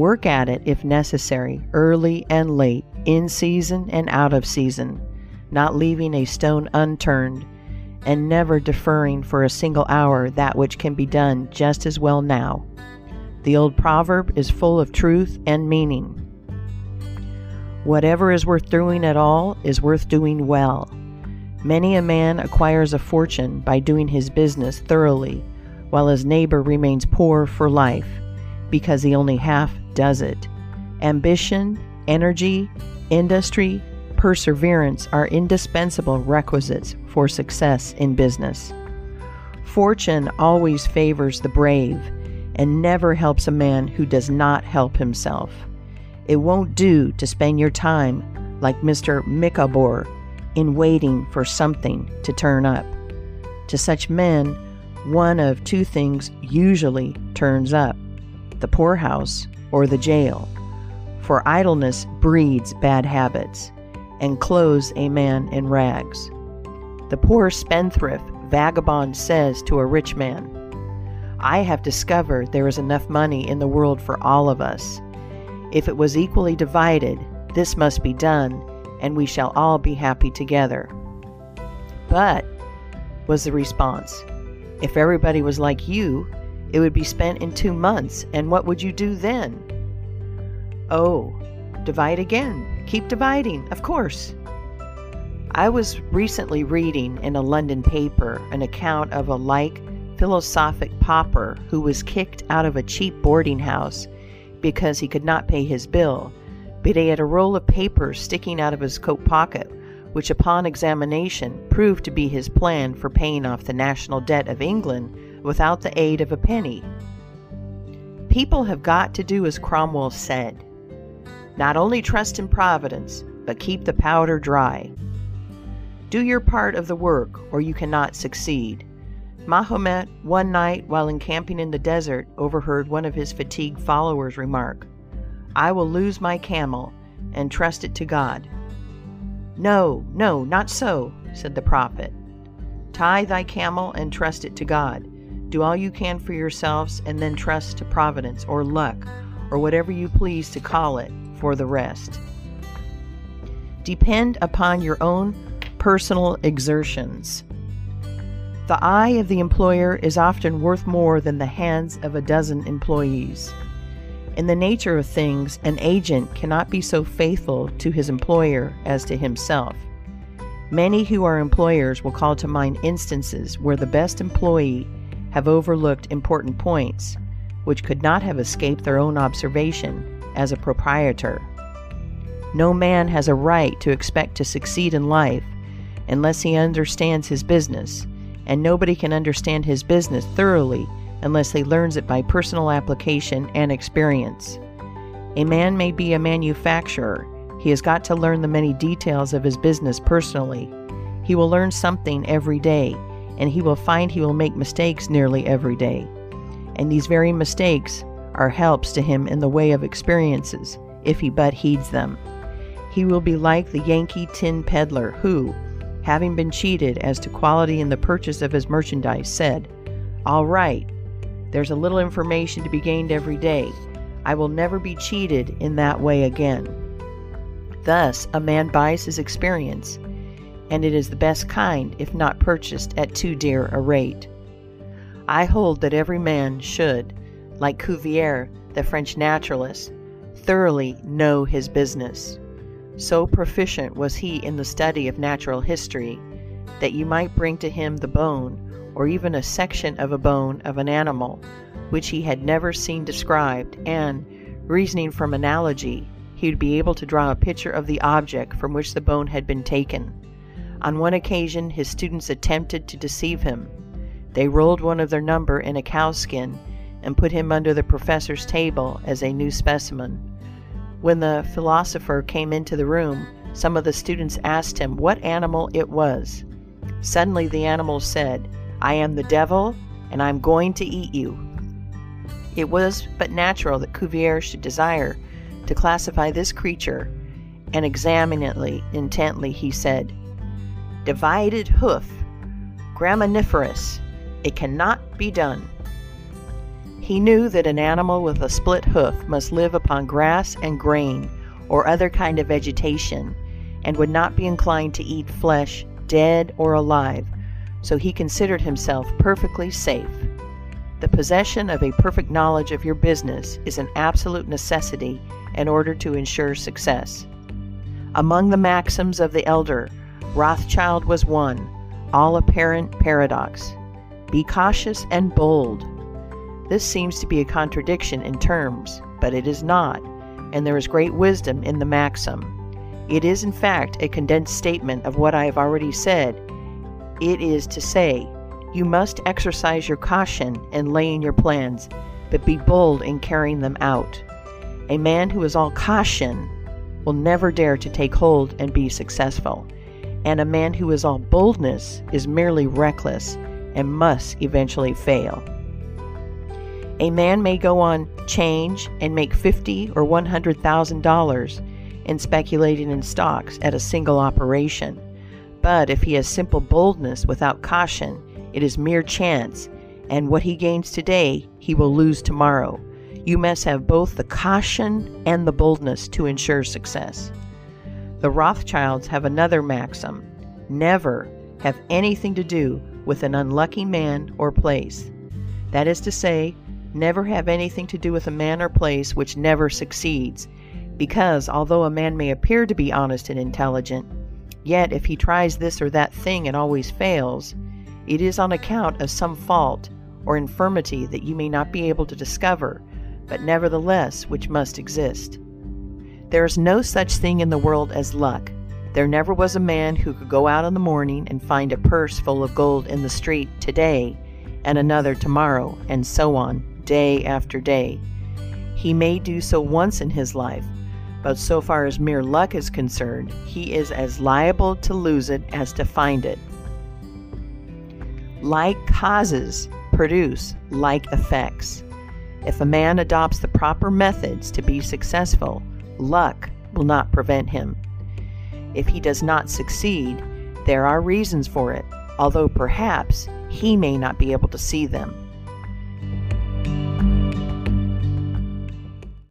Work at it if necessary, early and late, in season and out of season, not leaving a stone unturned, and never deferring for a single hour that which can be done just as well now. The old proverb is full of truth and meaning. Whatever is worth doing at all is worth doing well. Many a man acquires a fortune by doing his business thoroughly, while his neighbor remains poor for life, because he only half does it. Ambition, energy, industry, perseverance are indispensable requisites for success in business. Fortune always favors the brave and never helps a man who does not help himself. It won't do to spend your time like Mr. Micawber in waiting for something to turn up. To such men, one of two things usually turns up the poorhouse or the jail. For idleness breeds bad habits and clothes a man in rags. The poor spendthrift vagabond says to a rich man, I have discovered there is enough money in the world for all of us. If it was equally divided, this must be done, and we shall all be happy together. But, was the response, if everybody was like you, it would be spent in two months, and what would you do then? Oh, divide again. Keep dividing, of course. I was recently reading in a London paper an account of a like philosophic pauper who was kicked out of a cheap boarding house because he could not pay his bill, but he had a roll of paper sticking out of his coat pocket, which upon examination proved to be his plan for paying off the national debt of England without the aid of a penny. People have got to do as Cromwell said not only trust in Providence, but keep the powder dry. Do your part of the work, or you cannot succeed. Mahomet, one night while encamping in the desert, overheard one of his fatigued followers remark, I will lose my camel and trust it to God. No, no, not so, said the prophet. Tie thy camel and trust it to God. Do all you can for yourselves, and then trust to Providence or luck, or whatever you please to call it, for the rest. Depend upon your own personal exertions. The eye of the employer is often worth more than the hands of a dozen employees. In the nature of things, an agent cannot be so faithful to his employer as to himself. Many who are employers will call to mind instances where the best employee have overlooked important points, which could not have escaped their own observation as a proprietor. No man has a right to expect to succeed in life unless he understands his business, and nobody can understand his business thoroughly unless he learns it by personal application and experience. A man may be a manufacturer. He has got to learn the many details of his business personally. He will learn something every day, and he will find he will make mistakes nearly every day. And these very mistakes are helps to him in the way of experiences, if he but heeds them. He will be like the Yankee tin peddler who, having been cheated as to quality in the purchase of his merchandise, said, All right, there's a little information to be gained every day. I will never be cheated in that way again. Thus, a man buys his experience, and it is the best kind if not purchased at too dear a rate. I hold that every man should, like Cuvier, the French naturalist, thoroughly know his business. So proficient was he in the study of natural history that you might bring to him the bone, or even a section of a bone of an animal which he had never seen described, and, reasoning from analogy, he would be able to draw a picture of the object from which the bone had been taken. On one occasion his students attempted to deceive him. They rolled one of their number in a cowskin and put him under the professor's table as a new specimen. When the philosopher came into the room, some of the students asked him what animal it was. Suddenly the animal said, I am the devil, and I am going to eat you. It was but natural that Cuvier should desire to classify this creature, and examining it intently, he said, Divided hoof, graminivorous, it cannot be done. He knew that an animal with a split hoof must live upon grass and grain or other kind of vegetation, and would not be inclined to eat flesh, dead or alive, so he considered himself perfectly safe. The possession of a perfect knowledge of your business is an absolute necessity in order to ensure success. Among the maxims of the elder, Rothschild was one, all apparent paradox. Be cautious and bold. This seems to be a contradiction in terms, but it is not, and there is great wisdom in the maxim. It is, in fact, a condensed statement of what I have already said. It is to say, you must exercise your caution in laying your plans, but be bold in carrying them out. A man who is all caution will never dare to take hold and be successful, and a man who is all boldness is merely reckless and must eventually fail. A man may go on change and make fifty or one hundred thousand dollars in speculating in stocks at a single operation. But if he has simple boldness without caution, it is mere chance, and what he gains today he will lose tomorrow. You must have both the caution and the boldness to ensure success. The Rothschilds have another maxim never have anything to do with an unlucky man or place. That is to say, never have anything to do with a man or place which never succeeds, because although a man may appear to be honest and intelligent, yet if he tries this or that thing and always fails, it is on account of some fault or infirmity that you may not be able to discover, but nevertheless which must exist. There is no such thing in the world as luck. There never was a man who could go out in the morning and find a purse full of gold in the street today and another tomorrow, and so on, day after day. He may do so once in his life, but so far as mere luck is concerned, he is as liable to lose it as to find it. Like causes produce like effects. If a man adopts the proper methods to be successful, luck will not prevent him. If he does not succeed, there are reasons for it, although perhaps he may not be able to see them.